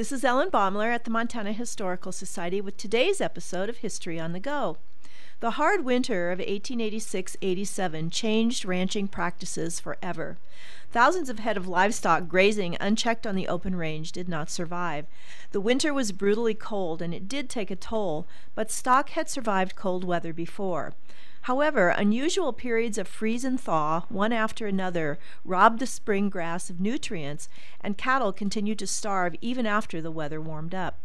This is Ellen Baumler at the Montana Historical Society with today's episode of History on the Go. The hard winter of 1886 87 changed ranching practices forever. Thousands of head of livestock grazing unchecked on the open range did not survive. The winter was brutally cold and it did take a toll, but stock had survived cold weather before. However, unusual periods of freeze and thaw, one after another, robbed the spring grass of nutrients, and cattle continued to starve even after the weather warmed up.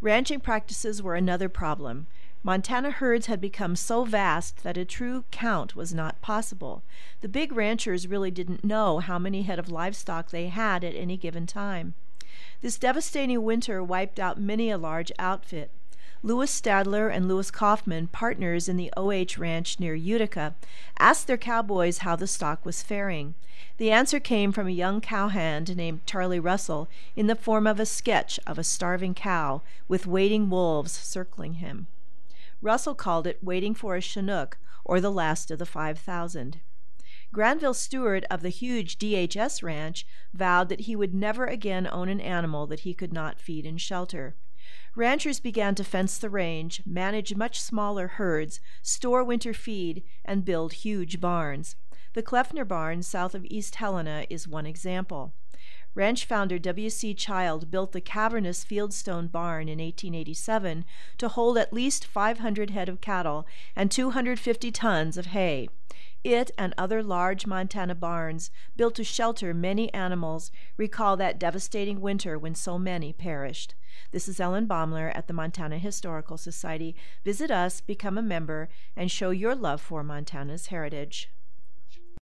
Ranching practices were another problem. Montana herds had become so vast that a true count was not possible. The big ranchers really didn't know how many head of livestock they had at any given time. This devastating winter wiped out many a large outfit. Louis Stadler and Louis Kaufman, partners in the OH Ranch near Utica, asked their cowboys how the stock was faring. The answer came from a young cowhand named Charlie Russell in the form of a sketch of a starving cow with waiting wolves circling him. Russell called it Waiting for a Chinook, or the last of the 5,000. Granville Stuart of the huge DHS ranch vowed that he would never again own an animal that he could not feed and shelter. Ranchers began to fence the range, manage much smaller herds, store winter feed, and build huge barns. The Kleffner barn south of East Helena is one example. Ranch founder W.C. Child built the cavernous Fieldstone barn in 1887 to hold at least 500 head of cattle and 250 tons of hay. It and other large Montana barns, built to shelter many animals, recall that devastating winter when so many perished. This is Ellen Baumler at the Montana Historical Society. Visit us, become a member, and show your love for Montana's heritage.